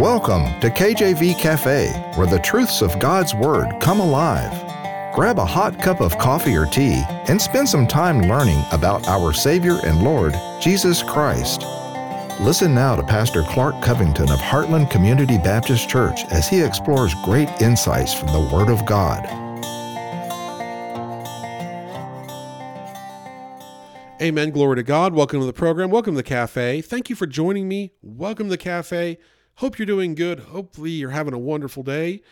Welcome to KJV Cafe, where the truths of God's Word come alive. Grab a hot cup of coffee or tea and spend some time learning about our Savior and Lord, Jesus Christ. Listen now to Pastor Clark Covington of Heartland Community Baptist Church as he explores great insights from the Word of God. Amen. Glory to God. Welcome to the program. Welcome to the cafe. Thank you for joining me. Welcome to the cafe. Hope you're doing good. Hopefully, you're having a wonderful day.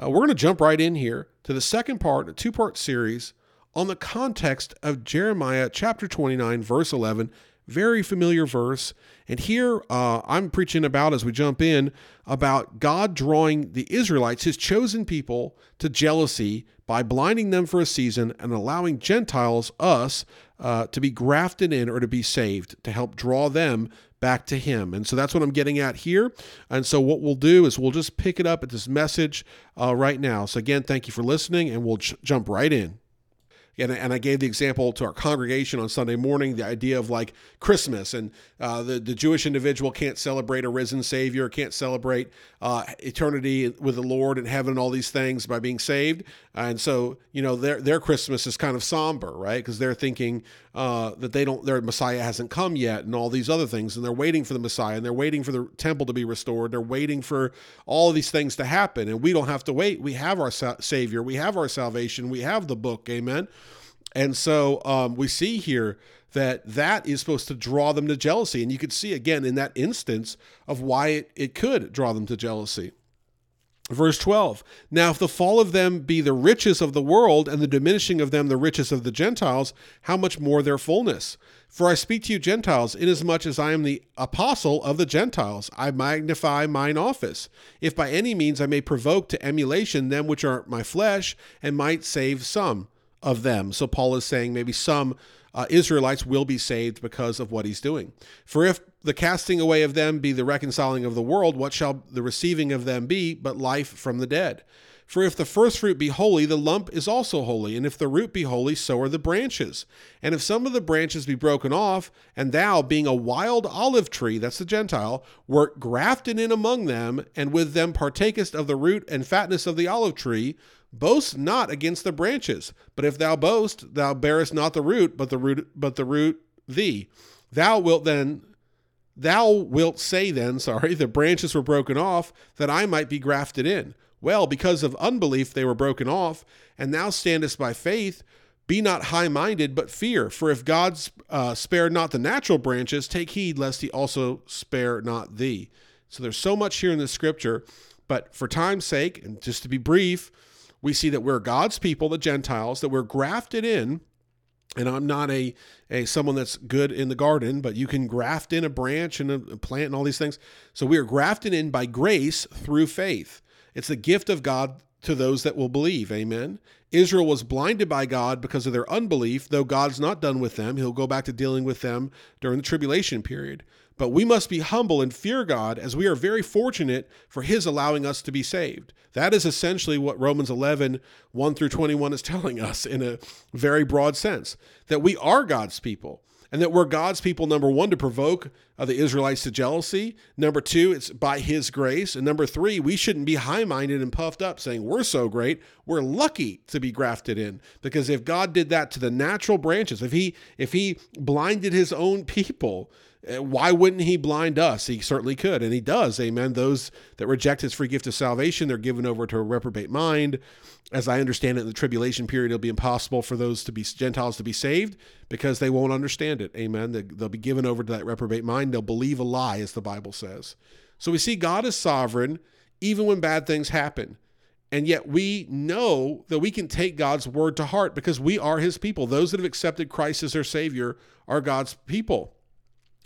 Uh, we're going to jump right in here to the second part, a two part series on the context of Jeremiah chapter 29, verse 11. Very familiar verse. And here uh, I'm preaching about, as we jump in, about God drawing the Israelites, his chosen people, to jealousy by blinding them for a season and allowing Gentiles, us, uh, to be grafted in or to be saved, to help draw them back to Him. And so that's what I'm getting at here. And so what we'll do is we'll just pick it up at this message uh, right now. So again, thank you for listening, and we'll j- jump right in and, and I gave the example to our congregation on Sunday morning the idea of like Christmas and uh, the, the Jewish individual can't celebrate a risen Savior, can't celebrate uh, eternity with the Lord and heaven and all these things by being saved. And so, you know, their, their Christmas is kind of somber, right? Because they're thinking uh, that they don't, their Messiah hasn't come yet and all these other things. And they're waiting for the Messiah and they're waiting for the temple to be restored. They're waiting for all these things to happen. And we don't have to wait. We have our sa- Savior, we have our salvation, we have the book. Amen. And so um, we see here that that is supposed to draw them to jealousy. And you could see again in that instance of why it, it could draw them to jealousy. Verse 12 Now, if the fall of them be the riches of the world, and the diminishing of them the riches of the Gentiles, how much more their fullness? For I speak to you, Gentiles, inasmuch as I am the apostle of the Gentiles, I magnify mine office, if by any means I may provoke to emulation them which are my flesh, and might save some of them. So Paul is saying maybe some uh, Israelites will be saved because of what he's doing. For if the casting away of them be the reconciling of the world, what shall the receiving of them be but life from the dead? For if the first fruit be holy, the lump is also holy, and if the root be holy, so are the branches. And if some of the branches be broken off, and thou, being a wild olive tree, that's the Gentile, wert grafted in among them, and with them partakest of the root and fatness of the olive tree, boast not against the branches but if thou boast thou bearest not the root but the root but the root thee thou wilt then thou wilt say then sorry the branches were broken off that i might be grafted in well because of unbelief they were broken off and thou standest by faith be not high minded, but fear. For if God uh, spared not the natural branches, take heed lest he also spare not thee. So there's so much here in the scripture, but for time's sake, and just to be brief, we see that we're God's people, the Gentiles, that we're grafted in. And I'm not a, a someone that's good in the garden, but you can graft in a branch and a plant and all these things. So we are grafted in by grace through faith. It's the gift of God to those that will believe. Amen. Israel was blinded by God because of their unbelief, though God's not done with them. He'll go back to dealing with them during the tribulation period. But we must be humble and fear God as we are very fortunate for His allowing us to be saved. That is essentially what Romans 11, 1 through 21 is telling us in a very broad sense that we are God's people and that we're God's people, number one, to provoke uh, the Israelites to jealousy. Number two, it's by His grace. And number three, we shouldn't be high minded and puffed up saying we're so great. We're lucky to be grafted in because if God did that to the natural branches, if He if He blinded His own people, uh, why wouldn't he blind us? He certainly could, and he does. Amen. Those that reject his free gift of salvation, they're given over to a reprobate mind. As I understand it, in the tribulation period, it'll be impossible for those to be Gentiles to be saved because they won't understand it. Amen. They'll be given over to that reprobate mind. They'll believe a lie, as the Bible says. So we see God is sovereign even when bad things happen. And yet we know that we can take God's word to heart because we are his people. Those that have accepted Christ as their Savior are God's people.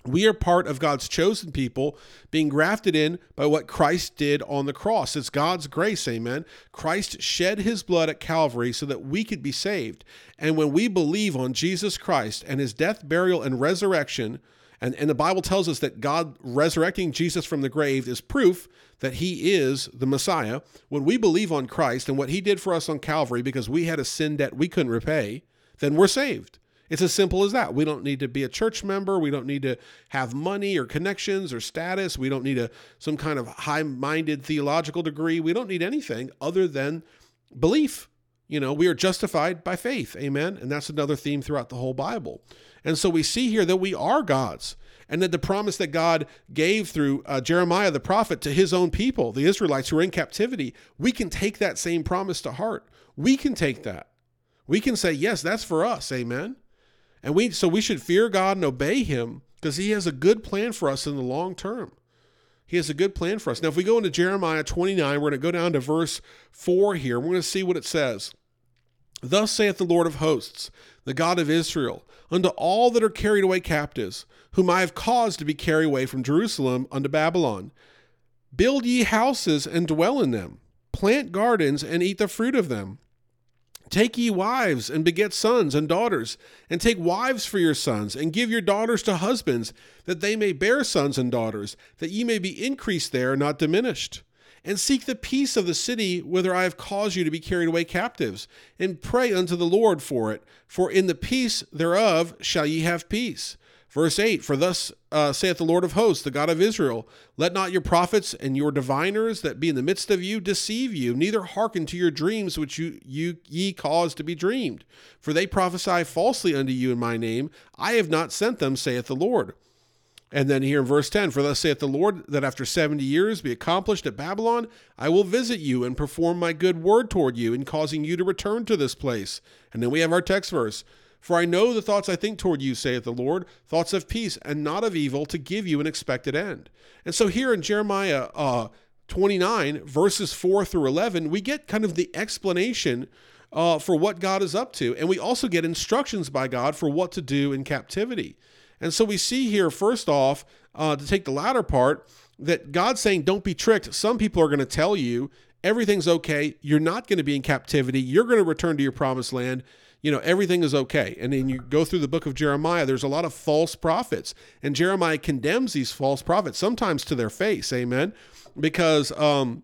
We are part of God's chosen people being grafted in by what Christ did on the cross. It's God's grace, amen. Christ shed his blood at Calvary so that we could be saved. And when we believe on Jesus Christ and his death, burial, and resurrection, and, and the Bible tells us that God resurrecting Jesus from the grave is proof that he is the Messiah. When we believe on Christ and what he did for us on Calvary because we had a sin debt we couldn't repay, then we're saved. It's as simple as that. We don't need to be a church member. We don't need to have money or connections or status. We don't need a some kind of high-minded theological degree. We don't need anything other than belief. You know, we are justified by faith. Amen. And that's another theme throughout the whole Bible. And so we see here that we are God's and that the promise that God gave through uh, Jeremiah the prophet to his own people, the Israelites who are in captivity, we can take that same promise to heart. We can take that. We can say, yes, that's for us. Amen. And we so we should fear God and obey him because he has a good plan for us in the long term. He has a good plan for us. Now, if we go into Jeremiah 29, we're going to go down to verse 4 here. We're going to see what it says. Thus saith the Lord of hosts, the God of Israel, unto all that are carried away captives, whom I have caused to be carried away from Jerusalem unto Babylon. Build ye houses and dwell in them, plant gardens and eat the fruit of them. Take ye wives and beget sons and daughters, and take wives for your sons, and give your daughters to husbands, that they may bear sons and daughters, that ye may be increased there, not diminished. And seek the peace of the city whither I have caused you to be carried away captives, and pray unto the Lord for it, for in the peace thereof shall ye have peace. Verse 8 For thus uh, saith the Lord of hosts, the God of Israel Let not your prophets and your diviners that be in the midst of you deceive you, neither hearken to your dreams which you, you ye cause to be dreamed. For they prophesy falsely unto you in my name. I have not sent them, saith the Lord. And then here in verse 10 For thus saith the Lord, that after 70 years be accomplished at Babylon, I will visit you and perform my good word toward you in causing you to return to this place. And then we have our text verse for I know the thoughts I think toward you, saith the Lord, thoughts of peace and not of evil, to give you an expected end. And so here in Jeremiah uh, 29, verses 4 through 11, we get kind of the explanation uh, for what God is up to. And we also get instructions by God for what to do in captivity. And so we see here, first off, uh, to take the latter part, that God's saying, don't be tricked. Some people are going to tell you everything's okay. You're not going to be in captivity. You're going to return to your promised land you know, everything is okay. And then you go through the book of Jeremiah, there's a lot of false prophets. And Jeremiah condemns these false prophets, sometimes to their face, amen, because um,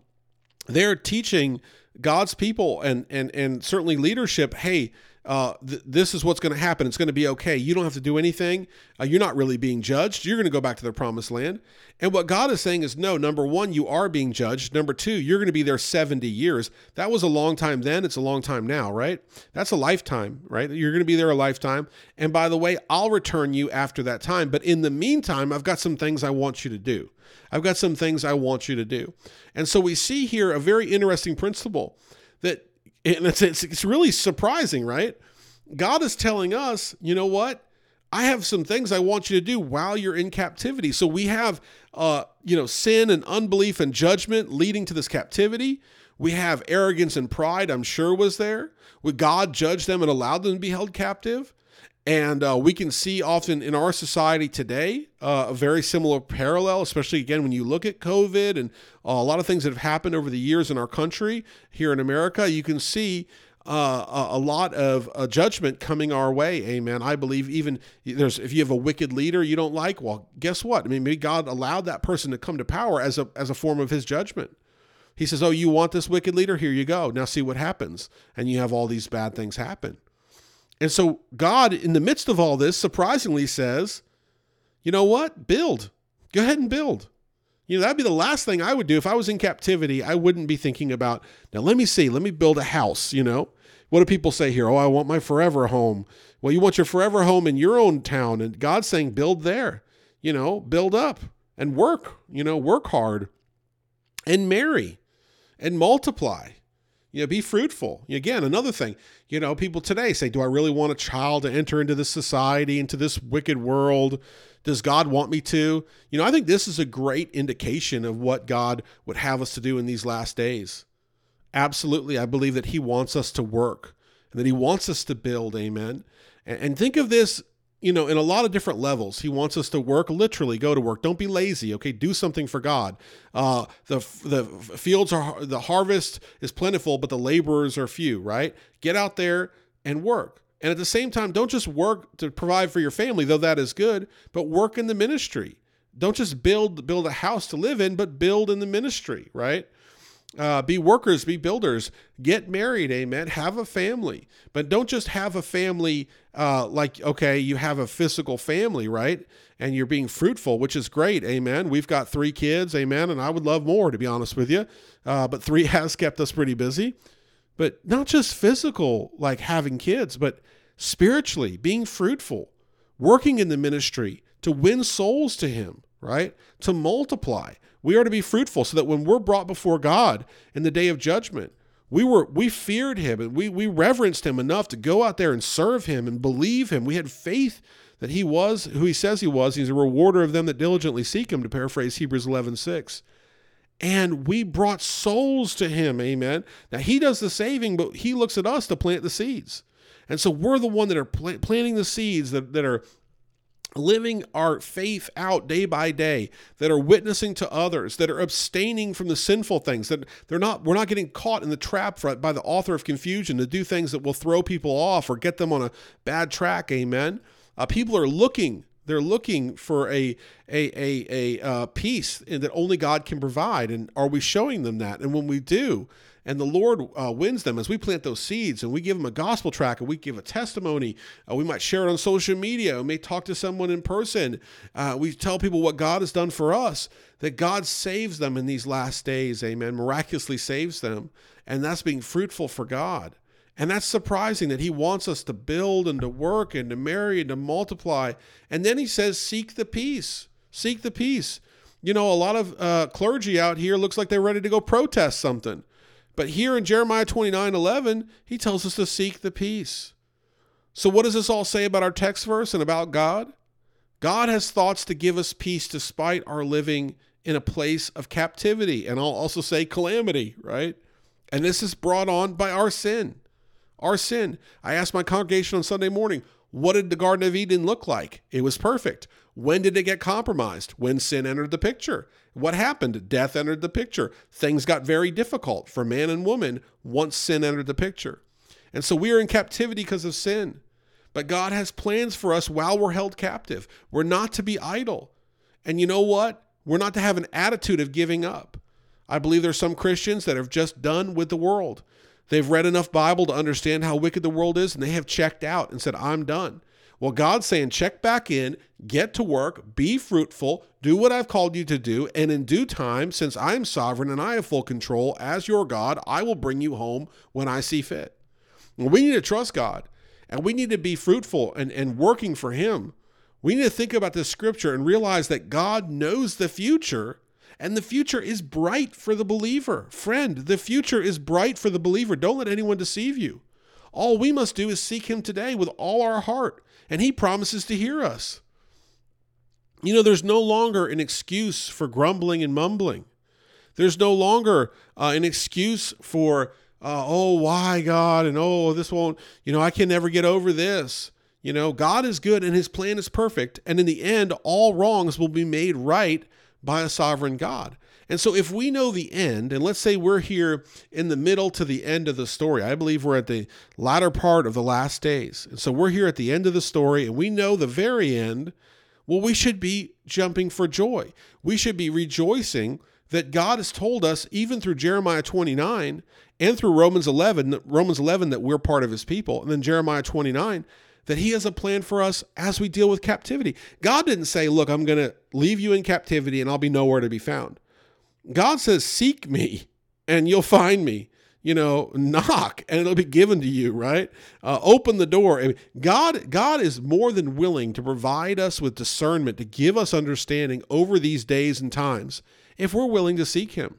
they're teaching God's people and, and, and certainly leadership, hey, uh, th- this is what's going to happen. It's going to be okay. You don't have to do anything. Uh, you're not really being judged. You're going to go back to the promised land. And what God is saying is no, number one, you are being judged. Number two, you're going to be there 70 years. That was a long time then. It's a long time now, right? That's a lifetime, right? You're going to be there a lifetime. And by the way, I'll return you after that time. But in the meantime, I've got some things I want you to do. I've got some things I want you to do. And so we see here a very interesting principle that and it's, it's, it's really surprising, right? God is telling us, you know what? I have some things I want you to do while you're in captivity. So we have, uh, you know, sin and unbelief and judgment leading to this captivity. We have arrogance and pride, I'm sure was there. Would God judge them and allow them to be held captive? And uh, we can see often in our society today uh, a very similar parallel, especially again when you look at COVID and uh, a lot of things that have happened over the years in our country here in America. You can see uh, a, lot of uh, judgment coming our way. Amen. I believe even there's if you have a wicked leader you don't like, well, guess what? I mean, maybe God allowed that person to come to power as a as a form of His judgment. He says, "Oh, you want this wicked leader? Here you go. Now see what happens." And you have all these bad things happen. And so God, in the midst of all this, surprisingly says, you know what? Build. Go ahead and build. You know, that'd be the last thing I would do. If I was in captivity, I wouldn't be thinking about, now let me see, let me build a house, you know? What do people say here? Oh, I want my forever home. Well, you want your forever home in your own town. And God's saying, build there, you know, build up and work, you know, work hard and marry and multiply you know, be fruitful. Again, another thing, you know, people today say, Do I really want a child to enter into this society, into this wicked world? Does God want me to? You know, I think this is a great indication of what God would have us to do in these last days. Absolutely. I believe that He wants us to work and that He wants us to build. Amen. And think of this you know, in a lot of different levels. He wants us to work, literally go to work. Don't be lazy, okay? Do something for God. Uh, the the fields are the harvest is plentiful, but the laborers are few. Right? Get out there and work. And at the same time, don't just work to provide for your family, though that is good, but work in the ministry. Don't just build build a house to live in, but build in the ministry. Right? Uh, be workers, be builders, get married, amen. Have a family, but don't just have a family uh, like, okay, you have a physical family, right? And you're being fruitful, which is great, amen. We've got three kids, amen, and I would love more, to be honest with you. Uh, but three has kept us pretty busy. But not just physical, like having kids, but spiritually, being fruitful, working in the ministry to win souls to Him, right? To multiply. We are to be fruitful so that when we're brought before God in the day of judgment, we were we feared him and we we reverenced him enough to go out there and serve him and believe him. We had faith that he was who he says he was. He's a rewarder of them that diligently seek him, to paraphrase Hebrews 11 6. And we brought souls to him. Amen. Now he does the saving, but he looks at us to plant the seeds. And so we're the one that are planting the seeds that, that are living our faith out day by day that are witnessing to others that are abstaining from the sinful things that they're not we're not getting caught in the trap by the author of confusion to do things that will throw people off or get them on a bad track amen? Uh, people are looking they're looking for a a a, a uh, peace that only god can provide and are we showing them that? And when we do and the Lord uh, wins them as we plant those seeds and we give them a gospel tract and we give a testimony. Uh, we might share it on social media. We may talk to someone in person. Uh, we tell people what God has done for us, that God saves them in these last days. Amen. Miraculously saves them. And that's being fruitful for God. And that's surprising that he wants us to build and to work and to marry and to multiply. And then he says, seek the peace. Seek the peace. You know, a lot of uh, clergy out here looks like they're ready to go protest something. But here in Jeremiah 29 11, he tells us to seek the peace. So, what does this all say about our text verse and about God? God has thoughts to give us peace despite our living in a place of captivity. And I'll also say calamity, right? And this is brought on by our sin. Our sin. I asked my congregation on Sunday morning, what did the Garden of Eden look like? It was perfect. When did it get compromised? When sin entered the picture. What happened? Death entered the picture. Things got very difficult for man and woman once sin entered the picture. And so we are in captivity because of sin. But God has plans for us while we're held captive. We're not to be idle. And you know what? We're not to have an attitude of giving up. I believe there's some Christians that have just done with the world. They've read enough Bible to understand how wicked the world is, and they have checked out and said, I'm done. Well, God's saying, check back in, get to work, be fruitful, do what I've called you to do, and in due time, since I'm sovereign and I have full control as your God, I will bring you home when I see fit. we need to trust God, and we need to be fruitful and, and working for Him. We need to think about this scripture and realize that God knows the future and the future is bright for the believer. Friend, the future is bright for the believer. Don't let anyone deceive you. All we must do is seek Him today with all our heart, and He promises to hear us. You know, there's no longer an excuse for grumbling and mumbling. There's no longer uh, an excuse for, uh, oh, why God? And oh, this won't, you know, I can never get over this. You know, God is good and his plan is perfect. And in the end, all wrongs will be made right by a sovereign God. And so, if we know the end, and let's say we're here in the middle to the end of the story, I believe we're at the latter part of the last days. And so, we're here at the end of the story, and we know the very end. Well, we should be jumping for joy. We should be rejoicing that God has told us, even through Jeremiah 29 and through Romans 11, Romans 11, that we're part of his people, and then Jeremiah 29, that He has a plan for us as we deal with captivity. God didn't say, Look, I'm going to leave you in captivity and I'll be nowhere to be found. God says, Seek me and you'll find me. You know, knock and it'll be given to you, right? Uh, open the door. God, God is more than willing to provide us with discernment, to give us understanding over these days and times if we're willing to seek Him.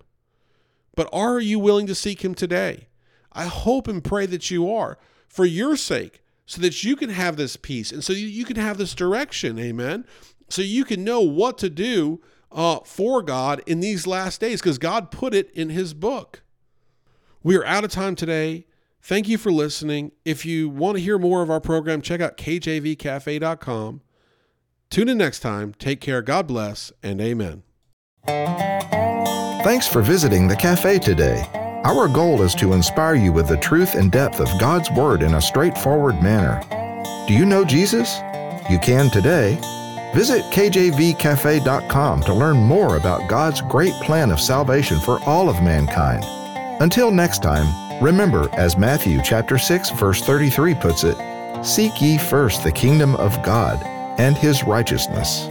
But are you willing to seek Him today? I hope and pray that you are for your sake, so that you can have this peace and so you can have this direction. Amen. So you can know what to do uh, for God in these last days because God put it in His book. We are out of time today. Thank you for listening. If you want to hear more of our program, check out kjvcafe.com. Tune in next time. Take care. God bless and amen. Thanks for visiting the cafe today. Our goal is to inspire you with the truth and depth of God's Word in a straightforward manner. Do you know Jesus? You can today. Visit kjvcafe.com to learn more about God's great plan of salvation for all of mankind Until next time, remember as Matthew chapter 6 verse 33 puts it, seek ye first the kingdom of God and his righteousness.